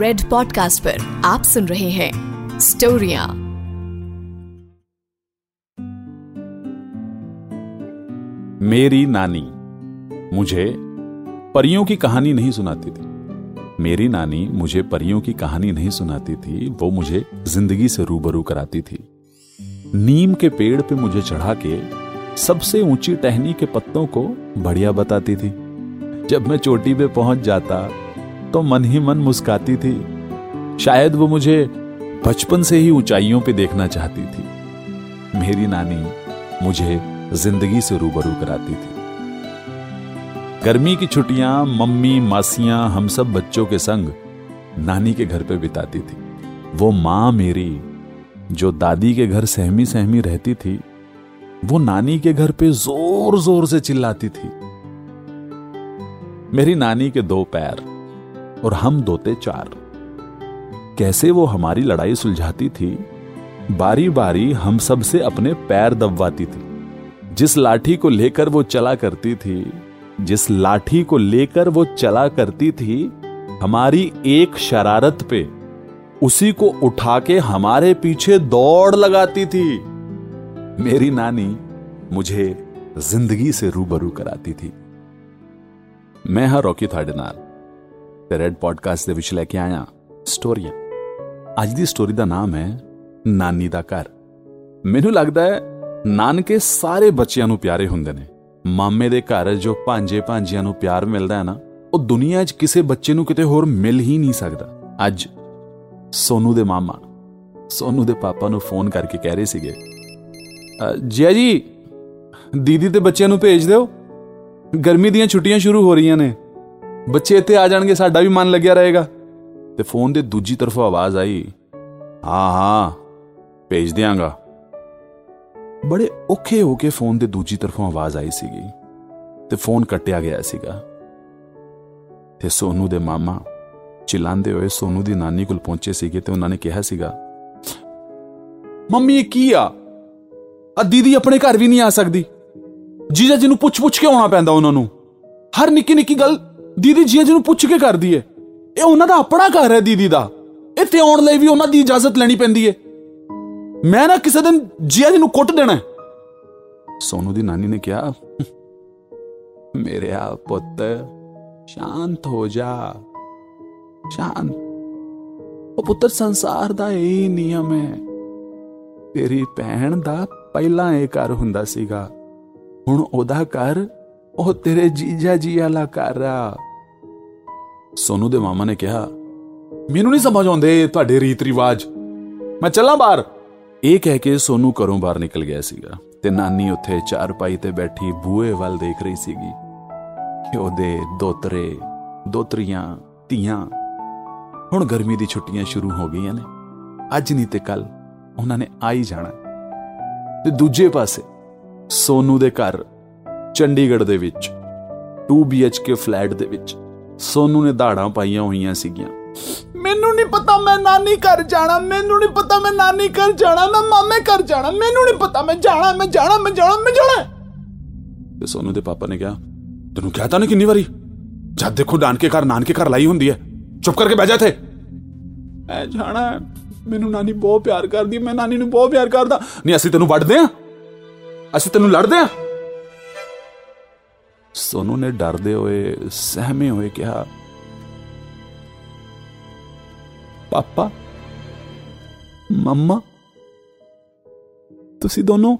Red podcast पर आप सुन रहे हैं स्टोरिया मेरी नानी, मुझे परियों की कहानी नहीं सुनाती थी। मेरी नानी मुझे परियों की कहानी नहीं सुनाती थी, वो मुझे ज़िंदगी से रूबरू कराती थी। नीम के पेड़ पे मुझे चढ़ा के सबसे ऊँची टहनी के पत्तों को बढ़िया बताती थी। जब मैं चोटी पे पहुँच जाता तो मन ही मन मुस्काती थी। शायद वो मुझे बचपन से ही ऊंचाइयों पे देखना चाहती थी। मेरी नानी मुझे ज़िंदगी से रूबरू कराती थी। गर्मी की छुट्टियाँ, मम्मी, मासियाँ, हम सब बच्चों के संग नानी के घर पे बिताती थी। वो माँ मेरी, जो दादी के घर सहमी सहमी रहती थी, वो नानी के घर पे ज़ोर ज़ोर से चिल्लाती थी। मेरी नानी के दो पैर और हम दोते चार। कैसे वो हमारी लड़ाई सुलझाती थी? बारी बारी हम सबसे अपने पैर दबवाती थी। जिस लाठी को लेकर वो चला करती थी, जिस लाठी को लेकर वो चला करती थी, हमारी एक शरारत पे, उसी को उठा के हमारे पीछे दौड़ लगाती थी। मेरी नानी मुझे ज़िंदगी से रूबरू कराती थी। मैं हा रॉकी थाडेनार ਤੇ ਰੈਡ ਪੋਡਕਾਸਟ ਦੇ ਵਿੱਚ ਲੈ ਕੇ ਆਇਆ ਸਟੋਰੀਆਂ। ਅੱਜ ਦੀ ਸਟੋਰੀ ਦਾ ਨਾਮ ਹੈ ਨਾਨੀ ਦਾ ਘਰ। ਮੈਨੂੰ ਲੱਗਦਾ ਹੈ ਨਾਨਕੇ ਸਾਰੇ ਬੱਚਿਆਂ ਨੂੰ ਪਿਆਰੇ ਹੁੰਦੇ ਨੇ। ਮਾਮੇ ਦੇ ਘਰ ਜੋ ਭਾਂਜੇ ਭਾਂਜੀਆਂ ਨੂੰ ਪਿਆਰ ਮਿਲਦਾ ਹੈ ਨਾ, ਉਹ ਦੁਨੀਆ 'ਚ ਕਿਸੇ ਬੱਚੇ ਨੂੰ ਕਿਤੇ ਹੋਰ ਮਿਲ ਹੀ ਨਹੀਂ ਸਕਦਾ। ਅੱਜ ਸੋਨੂ ਦੇ ਮਾਮਾ, ਸੋਨੂ ਦੇ ਪਾਪਾ ਨੂੰ ਫੋਨ ਕਰਕੇ ਕਹਿ ਰਹੇ ਸੀਗੇ ਜੀਆ ਜੀ, ਦੀਦੀ ਤੇ ਬੱਚਿਆਂ ਨੂੰ ਭੇਜ ਦਿਓ। ਗਰਮੀ ਦੀਆਂ ਛੁੱਟੀਆਂ ਸ਼ੁਰੂ ਹੋ ਰਹੀਆਂ ਨੇ। ਬੱਚੇ ਇੱਥੇ ਆ ਜਾਣਗੇ, ਸਾਡਾ ਵੀ ਮਨ ਲੱਗਿਆ ਰਹੇਗਾ। ਤੇ ਫੋਨ ਦੇ ਦੂਜੀ ਤਰਫੋਂ ਆਵਾਜ਼ ਆਈ, ਹਾਂ ਹਾਂ, ਭੇਜ ਦਿਆਂਗਾ। ਬੜੇ ਔਖੇ ਹੋ ਕੇ ਫੋਨ ਦੇ ਦੂਜੀ ਤਰਫੋਂ ਆਵਾਜ਼ ਆਈ ਸੀਗੀ ਤੇ ਫੋਨ ਕੱਟਿਆ ਗਿਆ ਸੀਗਾ। ਤੇ ਸੋਨੂ ਦੇ ਮਾਮਾ ਚਿਲਾਉਂਦੇ ਹੋਏ ਸੋਨੂ ਦੀ ਨਾਨੀ ਕੋਲ ਪਹੁੰਚੇ ਸੀਗੇ ਤੇ ਉਹਨਾਂ ਨੇ ਕਿਹਾ ਸੀਗਾ, ਮੰਮੀ, ਇਹ ਕੀ ਆ? ਆ ਦੀਦੀ ਆਪਣੇ ਘਰ ਵੀ ਨਹੀਂ ਆ ਸਕਦੀ। ਜੀਜਾ ਜੀ ਨੂੰ ਪੁੱਛ ਪੁੱਛ ਕੇ ਆਉਣਾ ਪੈਂਦਾ ਉਹਨਾਂ ਨੂੰ। ਹਰ ਨਿੱਕੀ ਨਿੱਕੀ ਗੱਲ ਦੀਦੀ ਜੀਜਾ ਜੀ ਨੂੰ ਪੁੱਛ ਕੇ ਕਰਦੀ ਏ। ਇਹ ਉਹਨਾਂ ਦਾ ਆਪਣਾ ਘਰ ਹੈ ਦੀਦੀ ਦਾ। ਇੱਥੇ ਆਉਣ ਲਈ ਵੀ ਉਹਨਾਂ ਦੀ ਇਜਾਜ਼ਤ ਲੈਣੀ ਪੈਂਦੀ ਏ। ਮੈਂ ਨਾ ਕਿਸੇ ਦਿਨ ਜੀਜਾ ਜੀ ਨੂੰ ਕੁੱਟ ਦੇਣਾ ਸੋਨੂ ਦੀ ਨਾਨੀ ਨੇ ਕਿਹਾ, ਮੇਰੇ ਆ ਪੁੱਤ, ਸ਼ਾਂਤ ਹੋ ਜਾ। ਸ਼ਾਂਤ। ਉਹ ਪੁੱਤਰ ਸੰਸਾਰ ਦਾ ਇਹ ਨਿਯਮ ਹੈ। ਤੇਰੀ ਭੈਣ ਦਾ ਪਹਿਲਾਂ ਇਹ ਘਰ ਹੁੰਦਾ ਸੀਗਾ। ਹੁਣ ਉਹਦਾ ਘਰ ਉਹ ਤੇਰੇ ਜੀਜਾ ਜੀ ਵਾਲਾ ਘਰ ਆ। ਸੋਨੂ ਦੇ ਮਾਮਾ ਨੇ ਕਿਹਾ, ਮੈਨੂੰ ਨਹੀਂ ਸਮਝ ਆਉਂਦੇ ਤੁਹਾਡੇ ਰੀਤ ਰਿਵਾਜ। ਮੈਂ ਚੱਲਾਂ ਬਾਹਰ। ਇਹ ਕਹਿ ਕੇ ਸੋਨੂ ਘਰੋਂ ਬਾਹਰ ਨਿਕਲ ਗਿਆ ਸੀਗਾ ਤੇ ਨਾਨੀ ਉੱਥੇ ਚਾਰਪਾਈ ਤੇ ਬੈਠੀ ਬੂਏ ਵੱਲ ਦੇਖ ਰਹੀ ਸੀਗੀ ਕਿ ਉਹਦੇ ਦੋਤਰੇ, ਦੋਤਰੀਆਂ, ਧੀਆਂ ਹੁਣ ਗਰਮੀ ਦੀ ਛੁੱਟੀਆਂ ਸ਼ੁਰੂ ਹੋ ਗਈਆਂ ਨੇ। ਅੱਜ ਨਹੀਂ ਤੇ ਕੱਲ ਉਹਨਾਂ ਨੇ ਆ ਹੀ ਜਾਣਾ। ਤੇ ਦੂਜੇ ਪਾਸੇ ਸੋਨੂ ਦੇ ਘਰ ਚੰਡੀਗੜ੍ਹ ਦੇ ਵਿੱਚ 2 BHK ਫਲੈਟ ਦੇ ਵਿੱਚ, ਸੋਨੂ ਨੇ ਧਾੜਾਂ ਪਾਈਆਂ ਹੋਈਆਂ ਸੀਗੀਆਂ। ਮੈਨੂੰ ਨਹੀਂ ਪਤਾ ਮੈਂ ਨਾਨੀ ਘਰ ਜਾਣਾ, ਮੈਨੂੰ ਨਹੀਂ ਪਤਾ ਮੈਂ ਨਾਨੀ ਘਰ ਜਾਣਾ, ਮੈਂ ਮਾਮੇ ਘਰ ਜਾਣਾ, ਮੈਨੂੰ ਨਹੀਂ ਪਤਾ ਮੈਂ ਜਾਣਾ ਮੈਂ ਜਾਣਾ ਮੈਂ ਜਾਣਾ ਮੈਂ ਜਾਣਾ। ਤੇ ਸੋਨੂ ਦੇ ਪਾਪਾ ਨੇ ਕਿਹਾ, ਤੈਨੂੰ ਕਹਤਾ ਨਾ ਕਿੰਨੀ ਵਾਰੀ? ਜਦ ਦੇਖੋ ਨਾਨਕੇ ਘਰ ਨਾਨਕੇ ਘਰ ਲਾਈ ਹੁੰਦੀ ਹੈ। ਚੁੱਪ ਕਰਕੇ ਬਹਿ ਜਾ ਇੱਥੇ। ਮੈਂ ਜਾਣਾ, ਮੈਨੂੰ ਨਾਨੀ ਬਹੁਤ ਪਿਆਰ ਕਰਦੀ, ਮੈਂ ਨਾਨੀ ਨੂੰ ਬਹੁਤ ਪਿਆਰ ਕਰਦਾ। ਨਹੀਂ ਅਸੀਂ ਤੈਨੂੰ ਵੱਢਦੇ ਆ ਅਸੀਂ ਤੈਨੂੰ ਲੜਦੇ ਆ ਸੋਨੂ ਨੇ ਡਰਦੇ ਹੋਏ, ਸਹਿਮੇ ਹੋਏ ਕਿਹਾ, ਪਾਪਾ, ਮੰਮਾ, ਤੁਸੀਂ ਦੋਨੋਂ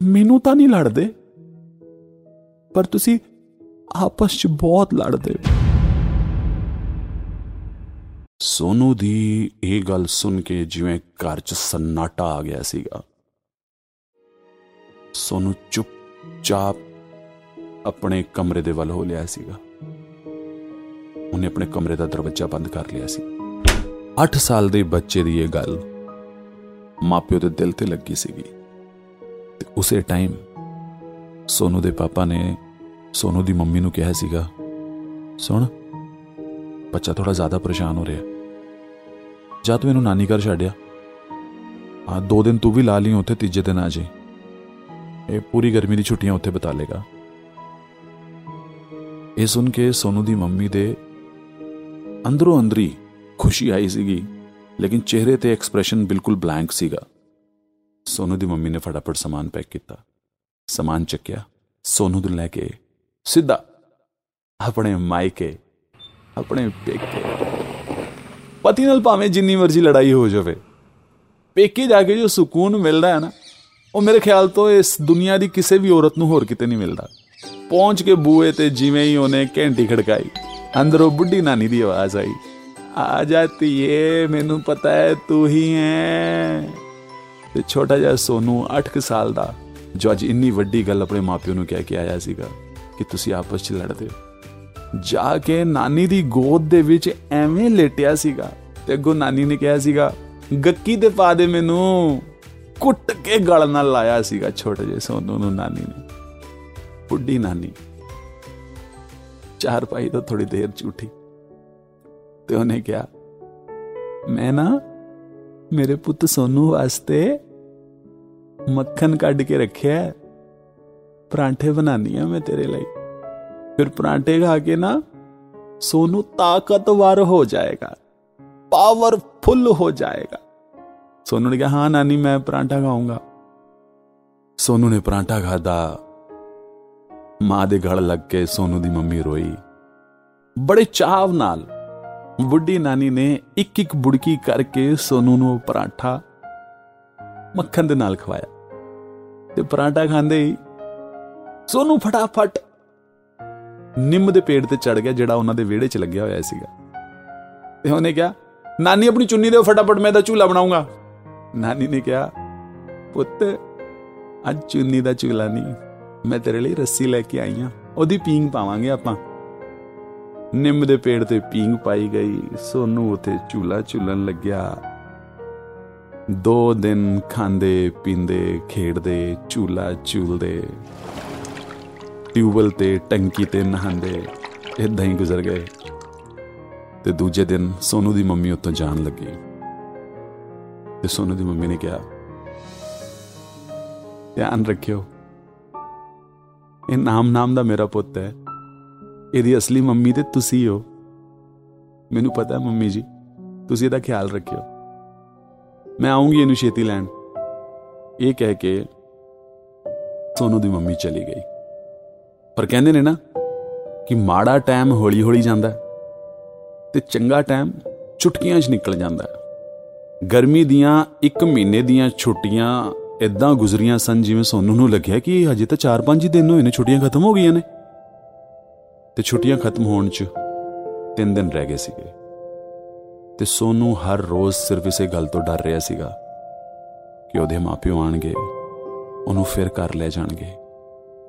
ਮੈਨੂੰ ਤਾਂ ਨਹੀਂ ਲੜਦੇ, ਪਰ ਤੁਸੀਂ ਆਪਸ 'ਚ ਬਹੁਤ ਲੜਦੇ ਸੋਨੂ ਦੀ ਇਹ ਗੱਲ ਸੁਣ ਕੇ ਜਿਵੇਂ ਘਰ 'ਚ ਸੰਨਾਟਾ ਆ ਗਿਆ ਸੀਗਾ। ਸੋਨੂ ਚੁੱਪਚਾਪ ਆਪਣੇ ਕਮਰੇ ਦੇ ਵੱਲ ਹੋ ਲਿਆ ਸੀਗਾ। ਉਹਨੇ ਆਪਣੇ ਕਮਰੇ ਦਾ ਦਰਵਾਜ਼ਾ ਬੰਦ ਕਰ ਲਿਆ ਸੀ। 8 ਸਾਲ ਦੇ ਬੱਚੇ ਦੀ ਇਹ ਗੱਲ ਮਾਪਿਓ ਦੇ ਦਿਲ ਤੇ ਲੱਗੀ ਸੀਗੀ। ਤੇ ਉਸੇ ਟਾਈਮ ਸੋਨੂ ਦੇ ਪਾਪਾ ਨੇ ਸੋਨੂ ਦੀ ਮੰਮੀ ਨੂੰ ਕਿਹਾ ਸੀਗਾ, ਸੁਣ, ਬੱਚਾ ਥੋੜਾ ਜ਼ਿਆਦਾ ਪਰੇਸ਼ਾਨ ਹੋ ਰਿਹਾ। ਜਾ ਤੂੰ ਇਹਨੂੰ ਨਾਨੀ ਘਰ ਛੱਡਿਆ ਆ। ਦੋ ਦਿਨ ਤੂੰ ਵੀ ਲਾ ਲਈ, ਉੱਥੇ ਤੀਜੇ ਦਿਨ ਆ ਜੇ ਇਹ ਪੂਰੀ ਗਰਮੀ ਦੀ ਛੁੱਟੀਆਂ ਉੱਥੇ ਬਿਤਾ ਲੇਗਾ ਇਹ ਸੁਣ ਕੇ ਸੋਨੂ ਦੀ ਮੰਮੀ ਦੇ ਅੰਦਰੋਂ ਅੰਦਰੀ ਖੁਸ਼ੀ ਆਈ ਸੀਗੀ, ਲੇਕਿਨ ਚਿਹਰੇ ਤੇ ਐਕਸਪ੍ਰੈਸ਼ਨ ਬਿਲਕੁਲ ਬਲੈਂਕ ਸੀਗਾ। ਸੋਨੂ ਦੀ ਮੰਮੀ ਨੇ ਫਟਾਫਟ ਸਮਾਨ ਪੈਕ ਕੀਤਾ। ਸਮਾਨ ਚੱਕਿਆ। ਸੋਨੂ ਨੂੰ ਲੈ ਕੇ ਸਿੱਧਾ ਆਪਣੇ ਮਾਇਕੇ, ਆਪਣੇ ਪੇਕੇ। ਪਤੀ ਨਾਲ ਭਾਵੇਂ ਜਿੰਨੀ ਮਰਜ਼ੀ ਲੜਾਈ ਹੋ ਜਾਵੇ। ਪੇਕੇ ਜਾ ਕੇ ਜੋ ਸਕੂਨ ਮਿਲਦਾ ਹੈ ਨਾ, ਉਹ ਮੇਰੇ ਖਿਆਲ ਤੋਂ ਇਸ ਦੁਨੀਆ ਦੀ ਕਿਸੇ ਵੀ ਔਰਤ ਨੂੰ ਹੋਰ ਕਿਤੇ ਨਹੀਂ ਮਿਲਦਾ। ਪਹੁੰਚ ਕੇ ਬੂਏ ਤੇ ਜਿਵੇਂ ਹੀ ਉਹਨੇ ਘੰਟੀ ਖੜਕਾਈ, ਅੰਦਰੋਂ ਬੁੱਢੀ ਨਾਨੀ ਦੀ ਆਵਾਜ਼ ਆਈ। ਆ ਜਾਤੀ ਏ ਮੈਨੂੰ ਪਤਾ ਹੈ ਤੂੰ ਹੀ ਹੈ। ਤੇ ਛੋਟਾ ਜਿਹਾ ਸੋਨੂ 8 ਸਾਲ ਦਾ, ਜੋ ਅੱਜ ਇੰਨੀ ਵੱਡੀ ਗੱਲ ਆਪਣੇ ਮਾਪਿਓ ਨੂੰ ਕਹਿ ਕੇ ਆਇਆ ਸੀਗਾ ਕਿ ਤੁਸੀਂ ਆਪਸ 'ਚ ਲੜਦੇ ਹੋ। ਜਾ ਕੇ ਨਾਨੀ ਦੀ ਗੋਦ ਦੇ ਵਿੱਚ ਐਵੇਂ ਲੇਟਿਆ ਸੀਗਾ ਤੇ ਅੱਗੋਂ ਨਾਨੀ ਨੇ ਕਿਹਾ ਸੀਗਾ, ਗੱਕੀ ਤੇ ਪਾ ਦੇ ਮੈਨੂੰ। ਕੁੱਟ ਕੇ ਗਲ ਨਾਲ ਲਾਇਆ ਸੀਗਾ ਛੋਟੇ ਜਿਹੇ ਸੋਨੂ ਨੂੰ ਨਾਨੀ ਨੇ। ਬੁੱਢੀ ਨਾਨੀ। ਚਾਰ ਪਾਈ ਤੋਂ ਥੋੜੀ ਦੇਰ ਝੂਠੀ ਤੇ ਉਹਨੇ ਕਿਹਾ, ਮੈਂ ਨਾ ਮੇਰੇ ਪੁੱਤ ਸੋਨੂ ਵਾਸਤੇ ਮੱਖਣ ਕੱਢ ਕੇ ਰੱਖਿਆ ਪਰਾਂਠੇ ਬਣਾਨੀ ਆ ਮੈਂ ਤੇਰੇ ਲਈ। ਫਿਰ ਪਰਾਂਠੇ ਖਾ ਕੇ ਨਾ ਸੋਨੂ ਤਾਕਤਵਰ ਹੋ ਜਾਏਗਾ, ਪਾਵਰਫੁਲ ਹੋ ਜਾਏਗਾ। ਸੋਨੂ ਨੇ ਕਿਹਾ, ਹਾਂ ਨਾਨੀ, ਮੈਂ ਪਰਾਂਠਾ ਖਾਊਂਗਾ। ਸੋਨੂ ਨੇ ਪਰਾਂਠਾ ਖਾਦਾ ਮਾਂ ਦੇ ਗਲ ਲੱਗ ਕੇ ਸੋਨੂ ਦੀ ਮੰਮੀ ਰੋਈ। ਬੜੇ ਚਾਵ ਨਾਲ ਬੁੱਢੀ ਨਾਨੀ ਨੇ ਇੱਕ ਇੱਕ ਬੁੜਕੀ ਕਰਕੇ ਸੋਨੂ ਨੂੰ ਪਰਾਂਠਾ ਮੱਖਣ ਦੇ ਨਾਲ ਖਵਾਇਆ ਤੇ ਪਰਾਂਠਾ ਖਾਂਦੇ ਹੀ ਸੋਨੂ ਫਟਾਫਟ ਨਿੰਮ ਦੇ ਪੇੜ ਤੇ ਚੜ ਗਿਆ ਜਿਹੜਾ ਉਹਨਾਂ ਦੇ ਵਿਹੜੇ 'ਚ ਲੱਗਿਆ ਹੋਇਆ ਸੀਗਾ। ਤੇ ਉਹਨੇ ਕਿਹਾ, ਨਾਨੀ ਆਪਣੀ ਚੁੰਨੀ ਦੇ ਫਟਾਫਟ, ਮੈਂ ਤਾਂ ਝੂਲਾ ਬਣਾਉਂਗਾ। ਨਾਨੀ ਨੇ ਕਿਹਾ, ਪੁੱਤ, ਅੱਜ ਚੁੰਨੀ ਦਾ ਝੂਲਾ ਨਹੀਂ ਮੈਂ ਤੇਰੇ ਲਈ ਰੱਸੀ ਲੈ ਕੇ ਆਈ ਆ ਉਹਦੀ ਪੀਂਗ ਪਾਵਾਂਗੇ ਆਪਾਂ। ਨਿੰਮ ਦੇ ਪੇੜ ਤੇ ਪੀਂਗ ਪਾਈ ਗਈ। ਸੋਨੂ ਉਥੇ ਝੂਲਾ ਝੂਲਣ ਲੱਗਿਆ। ਦੋ ਦਿਨ ਖਾਂਦੇ, ਪੀਂਦੇ, ਖੇਡਦੇ, ਝੂਲਾ ਝੂਲਦੇ। ਟਿਊਬਲ ਤੇ ਟੰਕੀ ਤੇ ਨਹਾਉਂਦੇ। ਇਦਾਂ ਹੀ ਗੁਜ਼ਰ ਗਏ। ਤੇ ਦੂਜੇ ਦਿਨ ਸੋਨੂ ਦੀ ਮੰਮੀ ਉੱਤੋਂ ਜਾਣ ਲੱਗੀ। ਤੇ ਸੋਨੂ ਦੀ ਮੰਮੀ ਨੇ ਕਿਹਾ, ਧਿਆਨ ਰੱਖਿਓ ਇਹ ਨਾਮ ਨਾਮ ਦਾ ਮੇਰਾ ਪੁੱਤ ਹੈ। ਇਹਦੀ ਅਸਲੀ ਮੰਮੀ ਤੇ ਤੁਸੀਂ ਹੋ। ਮੈਨੂੰ ਪਤਾ ਹੈ ਮੰਮੀ ਜੀ, ਤੁਸੀਂ ਇਹਦਾ ਖਿਆਲ ਰੱਖਿਓ। ਮੈਂ ਆਉਂਗੀ ਇਹਨੂੰ ਛੇਤੀ ਲੈਣ। ਇਹ ਕਹਿ ਕੇ ਸੋਨੂ ਦੀ ਮੰਮੀ ਚਲੀ ਗਈ। ਪਰ ਕਹਿੰਦੇ ਨੇ ਨਾ ਕਿ ਮਾੜਾ ਟਾਈਮ ਹੌਲੀ ਹੌਲੀ ਜਾਂਦਾ ਤੇ ਚੰਗਾ ਟਾਈਮ ਚੁਟਕੀਆਂ 'ਚ ਨਿਕਲ ਜਾਂਦਾ ਗਰਮੀ ਦੀਆਂ 1 ਮਹੀਨੇ ਦੀਆਂ ਛੁੱਟੀਆਂ ਇਦਾਂ ਗੁਜ਼ਰੀਆਂ ਸਨ ਜਿਵੇਂ ਸੋਨੂ ਨੂੰ ਲੱਗਿਆ ਕਿ ਹਜੇ ਤਾਂ 4-5 ਦਿਨ ਹੋਏ ਨੇ, ਛੁੱਟੀਆਂ ਖਤਮ ਹੋ ਗਈਆਂ ਨੇ। ਤੇ ਛੁੱਟੀਆਂ ਖਤਮ ਹੋਣ 'ਚ 3 ਦਿਨ ਰਹਿ ਗਏ ਸੀਗੇ। ਤੇ ਸੋਨੂ ਹਰ ਰੋਜ਼ ਸਿਰਫ ਇਸੇ ਗੱਲ ਤੋਂ ਡਰ ਰਿਹਾ ਸੀਗਾ ਕਿ ਉਹਦੇ ਮਾਪਿਓ ਆਣਗੇ, ਉਹਨੂੰ ਫਿਰ ਘਰ ਲੈ ਜਾਣਗੇ।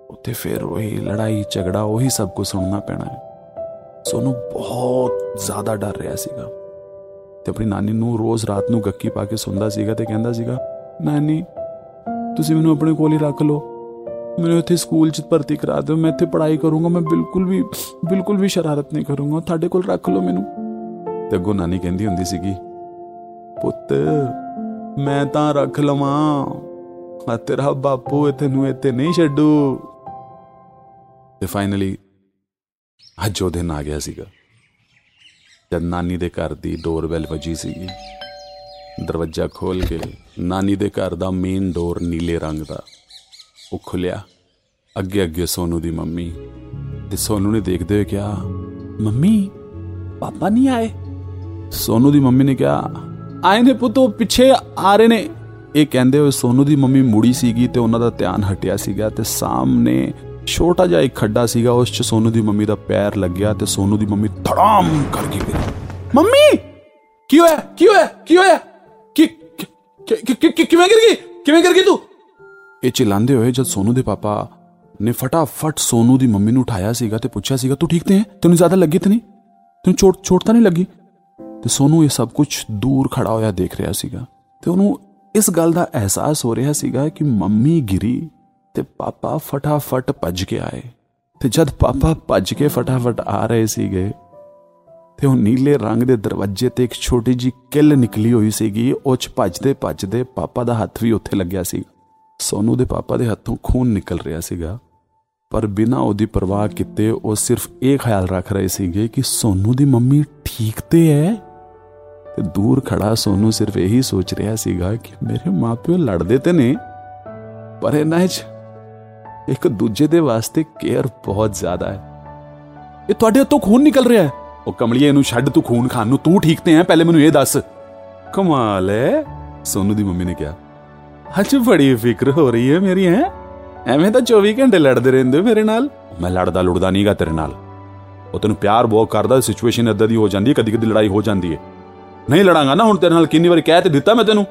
ਉੱਥੇ ਫਿਰ ਉਹੀ ਲੜਾਈ, ਝਗੜਾ, ਉਹੀ ਸਭ ਕੁਝ ਸੁਣਨਾ ਪੈਣਾ ਹੈ। ਸੋਨੂ ਬਹੁਤ ਜ਼ਿਆਦਾ ਡਰ ਰਿਹਾ ਸੀਗਾ। ਤੇ ਆਪਣੀ ਨਾਨੀ ਨੂੰ ਰੋਜ਼ ਰਾਤ ਨੂੰ ਗੱਕੀ ਪਾ ਕੇ ਸੁਣਦਾ ਸੀਗਾ ਤੇ ਕਹਿੰਦਾ ਸੀਗਾ, ਨਾਨੀ ਤੁਸੀਂ ਮੈਨੂੰ ਆਪਣੇ ਕੋਲ ਹੀ ਰੱਖ ਲਓ। ਮੈਨੂੰ ਇੱਥੇ ਸਕੂਲ 'ਚ ਭਰਤੀ ਕਰਾ ਦਿਓ। ਮੈਂ ਇੱਥੇ ਪੜ੍ਹਾਈ ਕਰੂੰਗਾ। ਮੈਂ ਬਿਲਕੁਲ ਵੀ ਬਿਲਕੁਲ ਵੀ ਸ਼ਰਾਰਤ ਨਹੀਂ ਕਰੂੰਗਾ। ਤੁਹਾਡੇ ਕੋਲ ਰੱਖ ਲਓ ਮੈਨੂੰ। ਤੇ ਅੱਗੋਂ ਨਾਨੀ ਕਹਿੰਦੀ ਹੁੰਦੀ ਸੀਗੀ, ਪੁੱਤ, ਮੈਂ ਤਾਂ ਰੱਖ ਲਵਾਂ। ਆ ਤੇਰਾ ਬਾਪੂ ਤੈਨੂੰ ਇੱਥੇ ਨਹੀਂ ਛੱਡੂ। ਤੇ ਫਾਈਨਲੀ ਅੱਜ ਉਹ ਦਿਨ ਆ ਗਿਆ ਸੀਗਾ। ਜਦ ਨਾਨੀ ਦੇ ਘਰ ਦੀ ਡੋਰਬੈਲ ਵੱਜੀ ਸੀਗੀ। ਦਰਵਾਜ਼ਾ ਖੋਲ ਕੇ ਨਾਨੀ ਦੇ ਘਰ ਦਾ ਮੇਨ ਡੋਰ ਨੀਲੇ ਰੰਗ ਦਾ ਉਹ ਖੁੱਲਿਆ ਅੱਗੇ ਅੱਗੇ ਸੋਨੂ ਦੀ ਮੰਮੀ ਤੇ ਸੋਨੂ ਨੇ ਦੇਖਦੇ ਹੋਏ ਕਿਹਾ, ਮੰਮੀ, ਪਾਪਾ ਨਹੀਂ ਆਏ? ਸੋਨੂ ਦੀ ਮੰਮੀ ਨੇ ਕਿਹਾ, ਆਏ ਨੇ ਪੁੱਤੋ ਪਿੱਛੇ ਆ ਰਹੇ ਨੇ। ਇਹ ਕਹਿੰਦੇ ਹੋਏ ਸੋਨੂ ਦੀ ਮੰਮੀ ਮੁੜੀ ਸੀਗੀ ਤੇ ਉਹਨਾਂ ਦਾ ਧਿਆਨ ਹਟਿਆ ਸੀਗਾ ਤੇ ਸਾਹਮਣੇ ਛੋਟਾ ਜਿਹਾ ਇੱਕ ਖੱਡਾ ਸੀਗਾ, ਉਸ 'ਚ ਸੋਨੂ ਦੀ ਮੰਮੀ ਦਾ ਪੈਰ ਲੱਗਿਆ ਤੇ ਸੋਨੂ ਦੀ ਮੰਮੀ ਧੜਾਮ ਕਰ ਗਈ ਫਿਰ ਮੰਮੀ, ਕੀ ਹੋਇਆ? ਕੀ ਹੋਇਆ? ਕੀ ਹੋਇਆ? ਕੀ ਕਿਵੇਂ ਕਰ ਗਈ? ਕਿਵੇਂ ਕਰ ਗਈ ਤੂੰ? ਇਹ ਚਿਲਾਉਂਦੇ ਹੋਏ ਜਦ ਸੋਨੂ ਦੇ ਪਾਪਾ ਨੇ ਫਟਾਫਟ ਸੋਨੂ ਦੀ ਮੰਮੀ ਨੂੰ ਉਠਾਇਆ ਸੀਗਾ ਤੇ ਪੁੱਛਿਆ ਸੀਗਾ, ਤੂੰ ਠੀਕ ਤੇ ਹੈ? ਤੈਨੂੰ ਜ਼ਿਆਦਾ ਲੱਗੀ ਤੇ ਨਹੀਂ? ਤੈਨੂੰ ਚੋਟ ਚੋਟ ਤਾਂ ਨਹੀਂ ਲੱਗੀ? ਤੇ ਸੋਨੂ ਇਹ ਸਭ ਕੁਝ ਦੂਰ ਖੜਾ ਹੋਇਆ ਦੇਖ ਰਿਹਾ ਸੀਗਾ ਤੇ ਉਹਨੂੰ ਇਸ ਗੱਲ ਦਾ ਅਹਿਸਾਸ ਹੋ ਰਿਹਾ ਸੀਗਾ ਕਿ ਮੰਮੀ ਗਿਰੀ ਤੇ ਪਾਪਾ ਫਟਾਫਟ ਭੱਜ ਕੇ ਆਏ। ਤੇ ਜਦ ਪਾਪਾ ਭੱਜ ਕੇ ਫਟਾਫਟ ਆ ਰਹੇ ਸੀਗੇ ਤੇ ਉਹ ਨੀਲੇ ਰੰਗ ਦੇ ਦਰਵਾਜ਼ੇ ਤੇ ਇੱਕ ਛੋਟੀ ਜੀ ਕਿੱਲ ਨਿਕਲੀ ਹੋਈ ਸੀਗੀ। ਉਹ ਚ ਭੱਜਦੇ ਭੱਜਦੇ ਪਾਪਾ ਦਾ ਹੱਥ ਵੀ ਉੱਥੇ ਲੱਗਿਆ ਸੀ। ਸੋਨੂ ਦੇ ਪਾਪਾ ਦੇ ਹੱਥੋਂ ਖੂਨ ਨਿਕਲ ਰਿਹਾ ਸੀਗਾ। ਪਰ ਬਿਨਾਂ ਉਹਦੀ ਪਰਵਾਹ ਕੀਤੇ ਉਹ ਸਿਰਫ ਇਹ ਖਿਆਲ ਰੱਖ ਰਹੇ ਸੀਗੇ ਕਿ ਸੋਨੂ ਦੀ ਮੰਮੀ ਠੀਕ ਤੇ ਹੈ। ਤੇ ਦੂਰ ਖੜਾ ਸੋਨੂ ਸਿਰਫ ਇਹੀ ਸੋਚ ਰਿਹਾ ਸੀਗਾ ਕਿ ਮੇਰੇ ਮਾਪਿਓ ਲੜਦੇ ਤੇ ਨੇ, ਪਰ ਇਹਨਾਂ 'ਚ ਇੱਕ ਦੂਜੇ ਦੇ ਵਾਸਤੇ ਕੇਅਰ ਬਹੁਤ ਜ਼ਿਆਦਾ ਹੈ। ਇਹ ਤੁਹਾਡੇ ਹੱਥੋਂ ਖੂਨ ਨਿਕਲ ਰਿਹਾ ਹੈ। ਉਹ ਕਮਲੀਏ, ਇਹਨੂੰ ਛੱਡ, ਤੂੰ ਖੂਨ ਖਾਣ ਨੂੰ, ਤੂੰ ਠੀਕ ਤੇ ਹੈ ਪਹਿਲੇ ਮੈਨੂੰ ਇਹ ਦੱਸ। ਕਮਾਲ ਹੈ ਸੋਨੂ ਦੀ ਮੰਮੀ ਨੇ ਕਿਹਾ। ਅੱਜ ਬੜੀ ਫਿਕਰ ਹੋ ਰਹੀ ਹੈ ਮੇਰੀ, ਹੈ? ਐਵੇਂ ਤਾਂ 24 ਘੰਟੇ ਲੜਦੇ ਰਹਿੰਦੇ ਹੋ ਮੇਰੇ ਨਾਲ। ਮੈਂ ਲੜਦਾ ਲੁੜਦਾ ਨਹੀਂਗਾ ਤੇਰੇ ਨਾਲ। ਉਹ ਤੈਨੂੰ ਪਿਆਰ ਬਹੁਤ ਕਰਦਾ ਸਿਚੁਏਸ਼ਨ ਇਦਾਂ ਦੀ ਹੋ ਜਾਂਦੀ ਹੈ ਕਦੀ ਕਦੀ ਲੜਾਈ ਹੋ ਜਾਂਦੀ ਹੈ ਨਹੀਂ ਲੜਾਂਗਾ ਨਾ ਹੁਣ ਤੇਰੇ ਨਾਲ, ਕਿੰਨੀ ਵਾਰੀ ਕਹਿ ਤੇ ਦਿੱਤਾ ਮੈਂ ਤੈਨੂੰ।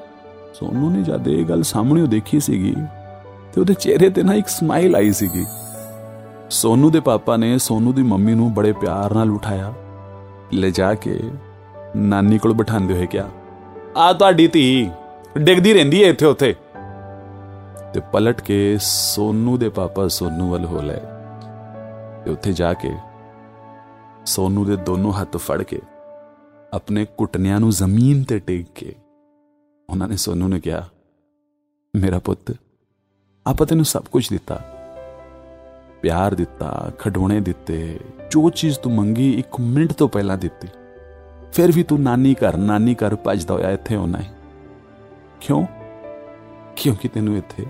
ਸੋਨੂ ਨੇ ਜਦ ਇਹ ਗੱਲ ਸਾਹਮਣੇ ਦੇਖੀ ਸੀਗੀ, ਤੇ ਉਹਦੇ ਚਿਹਰੇ ਤੇ ਨਾ ਇੱਕ ਸਮਾਈਲ ਆਈ ਸੀਗੀ। ਸੋਨੂ ਦੇ ਪਾਪਾ ਨੇ ਸੋਨੂ ਦੀ ਮੰਮੀ ਨੂੰ ਬੜੇ ਪਿਆਰ ਨਾਲ ਉਠਾਇਆ। ਲੈ ਜਾ ਕੇ ਨਾਨੀ ਕੋਲ ਬਿਠਾਉਂਦੇ ਹੋਏ ਕਿਹਾ, ਆ ਤੁਹਾਡੀ ਧੀ ਡਿੱਗਦੀ ਰਹਿੰਦੀ ਹੈ ਇੱਥੇ ਉੱਥੇ। ਤੇ ਪਲਟ ਕੇ ਸੋਨੂ ਦੇ ਪਾਪਾ ਸੋਨੂ ਵੱਲ ਹੋ ਲਏ ਤੇ ਉੱਥੇ ਜਾ ਕੇ ਸੋਨੂ ਦੇ ਦੋਨੋਂ ਹੱਥ ਫੜ ਕੇ ਆਪਣੇ ਘੁਟਨਿਆਂ ਨੂੰ ਜ਼ਮੀਨ ਤੇ ਟੇਕ ਕੇ ਉਹਨਾਂ ਨੇ ਸੋਨੂ ਨੂੰ ਕਿਹਾ, ਮੇਰਾ ਪੁੱਤ, ਆਪਾਂ ਤੈਨੂੰ ਸਭ ਕੁਝ ਦਿੱਤਾ। ਪਿਆਰ ਦਿੱਤਾ, ਖਡੋਣੇ ਦਿੱਤੇ, ਜੋ ਚੀਜ਼ ਤੂੰ ਮੰਗੀ ਇੱਕ ਮਿੰਟ ਤੋਂ ਪਹਿਲਾਂ ਦਿੱਤੀ। ਫਿਰ ਵੀ ਤੂੰ ਨਾਨੀ ਘਰ ਨਾਨੀ ਘਰ ਭੱਜਦਾ ਹੋਇਆ ਇੱਥੇ ਆਉਣਾ ਹੈ। ਕਿਉਂ? ਕਿਉਂਕਿ ਤੈਨੂੰ ਇੱਥੇ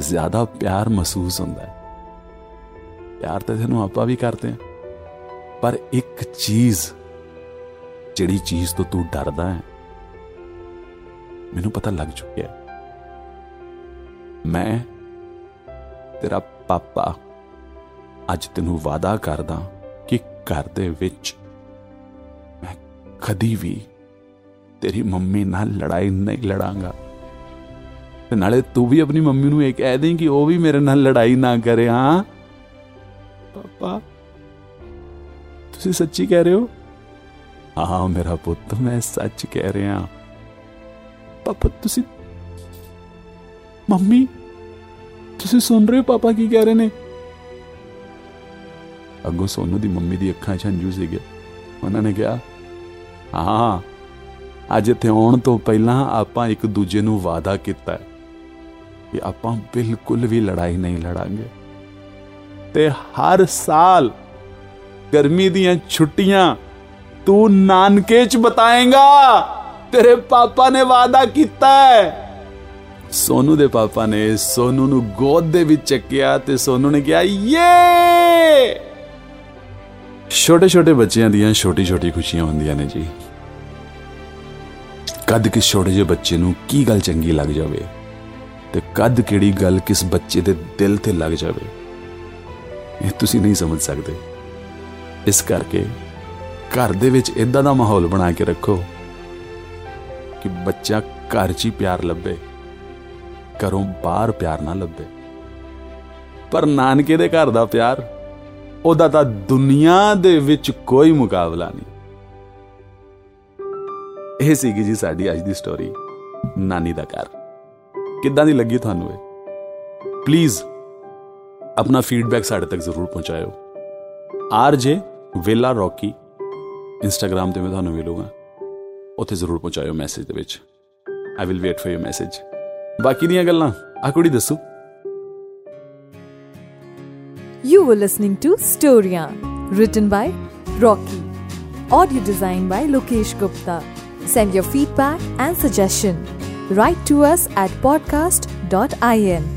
ਜ਼ਿਆਦਾ ਪਿਆਰ ਮਹਿਸੂਸ ਹੁੰਦਾ ਹੈ। ਪਿਆਰ ਤਾਂ ਤੈਨੂੰ ਆਪਾਂ ਵੀ ਕਰਦੇ ਹਾਂ। ਪਰ ਇੱਕ ਚੀਜ਼, ਜਿਹੜੀ ਚੀਜ਼ ਤੋਂ ਤੂੰ ਡਰਦਾ ਹੈ, ਮੈਨੂੰ ਪਤਾ ਲੱਗ ਚੁੱਕਿਆ ਹੈ। ਮੈਂ ਤੇਰਾ ਪਾਪਾ। ਅੱਜ ਤੈਨੂੰ ਵਾਦਾ ਕਰਦਾ ਕਿ ਘਰ ਦੇ ਵਿੱਚ ਮੈਂ ਕਦੀ ਵੀ ਤੇਰੀ ਮੰਮੀ ਨਾਲ ਲੜਾਈ ਨਹੀਂ ਲੜਾਂਗਾ। ਤੇ ਨਾਲੇ ਤੂੰ ਵੀ ਆਪਣੀ ਮੰਮੀ ਨੂੰ ਇਹ ਕਹਿ ਦੇ ਕਿ ਉਹ ਵੀ ਮੇਰੇ ਨਾਲ ਲੜਾਈ ਨਾ ਕਰੇ, ਹਾਂ? ਪਾਪਾ, ਤੁਸੀਂ ਸੱਚੀ ਕਹਿ ਰਹੇ ਹੋ? ਹਾਂ, ਮੇਰਾ ਪੁੱਤ, ਮੈਂ ਸੱਚ ਕਹਿ ਰਿਹਾ। ਪਾਪਾ, ਤੁਸੀਂ ਮੰਮੀ, ਤੁਸੀਂ ਸੁਣ ਰਹੇ ਹੋ ਪਾਪਾ ਕੀ ਕਹਿ ਰਹੇ ਨੇ? ਅੱਗੋਂ ਸੋਨੂ ਦੀ ਮੰਮੀ ਦੀ ਅੱਖਾਂ 'ਚ ਹੰਝੂ ਸੀਗੇ। ਉਹਨਾਂ ਨੇ ਕਿਹਾ, ਹਾਂ, ਅੱਜ ਇੱਥੇ ਆਉਣ ਤੋਂ ਪਹਿਲਾਂ ਆਪਾਂ ਇੱਕ ਦੂਜੇ ਨੂੰ ਵਾਅਦਾ ਕੀਤਾ ਹੈ ਕਿ ਆਪਾਂ ਬਿਲਕੁਲ ਵੀ ਲੜਾਈ ਨਹੀਂ ਲੜਾਂਗੇ। ਤੇ ਹਰ ਸਾਲ ਗਰਮੀ ਦੀਆਂ ਛੁੱਟੀਆਂ ਤੂੰ ਨਾਨਕੇ 'ਚ ਬਤਾਏਗਾ। ਤੇਰੇ ਪਾਪਾ ਨੇ ਵਾਅਦਾ ਕੀਤਾ ਹੈ। ਸੋਨੂ ਦੇ ਪਾਪਾ ਨੇ ਸੋਨੂ ਨੂੰ ਗੋਦ ਦੇ ਵਿੱਚ ਚੱਕਿਆ ਤੇ ਸੋਨੂ ਨੇ ਕਿਹਾ, ਯੇ ਛੋਟੇ ਛੋਟੇ ਬੱਚਿਆਂ ਦੀਆਂ ਛੋਟੀ ਛੋਟੀ ਖੁਸ਼ੀਆਂ ਹੁੰਦੀਆਂ ਨੇ ਜੀ। ਕਦ ਕਿਸ ਛੋਟੇ ਜਿਹੇ ਬੱਚੇ ਨੂੰ ਕੀ ਗੱਲ ਚੰਗੀ ਲੱਗ ਜਾਵੇ ਤੇ ਕਦ ਕਿਹੜੀ ਗੱਲ ਕਿਸ ਬੱਚੇ ਦੇ ਦਿਲ ਤੇ ਲੱਗ ਜਾਵੇ, ਇਹ ਤੁਸੀਂ ਨਹੀਂ ਸਮਝ ਸਕਦੇ। ਇਸ ਕਰਕੇ ਘਰ ਦੇ ਵਿੱਚ ਇਦਾਂ ਦਾ ਮਾਹੌਲ ਬਣਾ ਕੇ ਰੱਖੋ ਕਿ ਬੱਚਾ ਘਰ 'ਚ ਹੀ ਪਿਆਰ ਲੱਭੇ, ਘਰੋਂ ਬਾਹਰ ਪਿਆਰ ਨਾ ਲੱਭੇ। ਪਰ ਨਾਨਕੇ ਦੇ ਘਰ ਦਾ ਪਿਆਰ ਉਹਦਾ ਤਾਂ ਦੁਨੀਆ ਦੇ ਵਿੱਚ ਕੋਈ ਮੁਕਾਬਲਾ ਨਹੀਂ। ਇਹ ਸੀਗੀ ਜੀ ਸਾਡੀ ਅੱਜ ਦੀ ਸਟੋਰੀ ਨਾਨੀ ਦਾ ਘਰ। ਕਿੱਦਾਂ ਦੀ ਲੱਗੀ ਤੁਹਾਨੂੰ ਇਹ? ਪਲੀਜ਼ ਆਪਣਾ ਫੀਡਬੈਕ ਸਾਡੇ ਤੱਕ ਜ਼ਰੂਰ ਪਹੁੰਚਾਇਓ। ਆਰਜੇ ਵੇਲਾ ਰੌਕੀ ਇੰਸਟਾਗ੍ਰam ਤੇ ਮੈਂ ਤੁਹਾਨੂੰ ਮਿਲੂਗਾ। ਉੱਥੇ ਜ਼ਰੂਰ ਪਹੁੰਚਾਇਓ ਮੈਸੇਜ ਦੇ ਵਿੱਚ। I will wait for your message ਬਾਕੀ ਦੀਆਂ ਗੱਲਾਂ ਆ ਕੁੜੀ ਦੱਸੂ। You were listening to Storia, written by Rocky. Audio design by Lokesh Gupta. Send your feedback and suggestion. Write to us at podcast.in.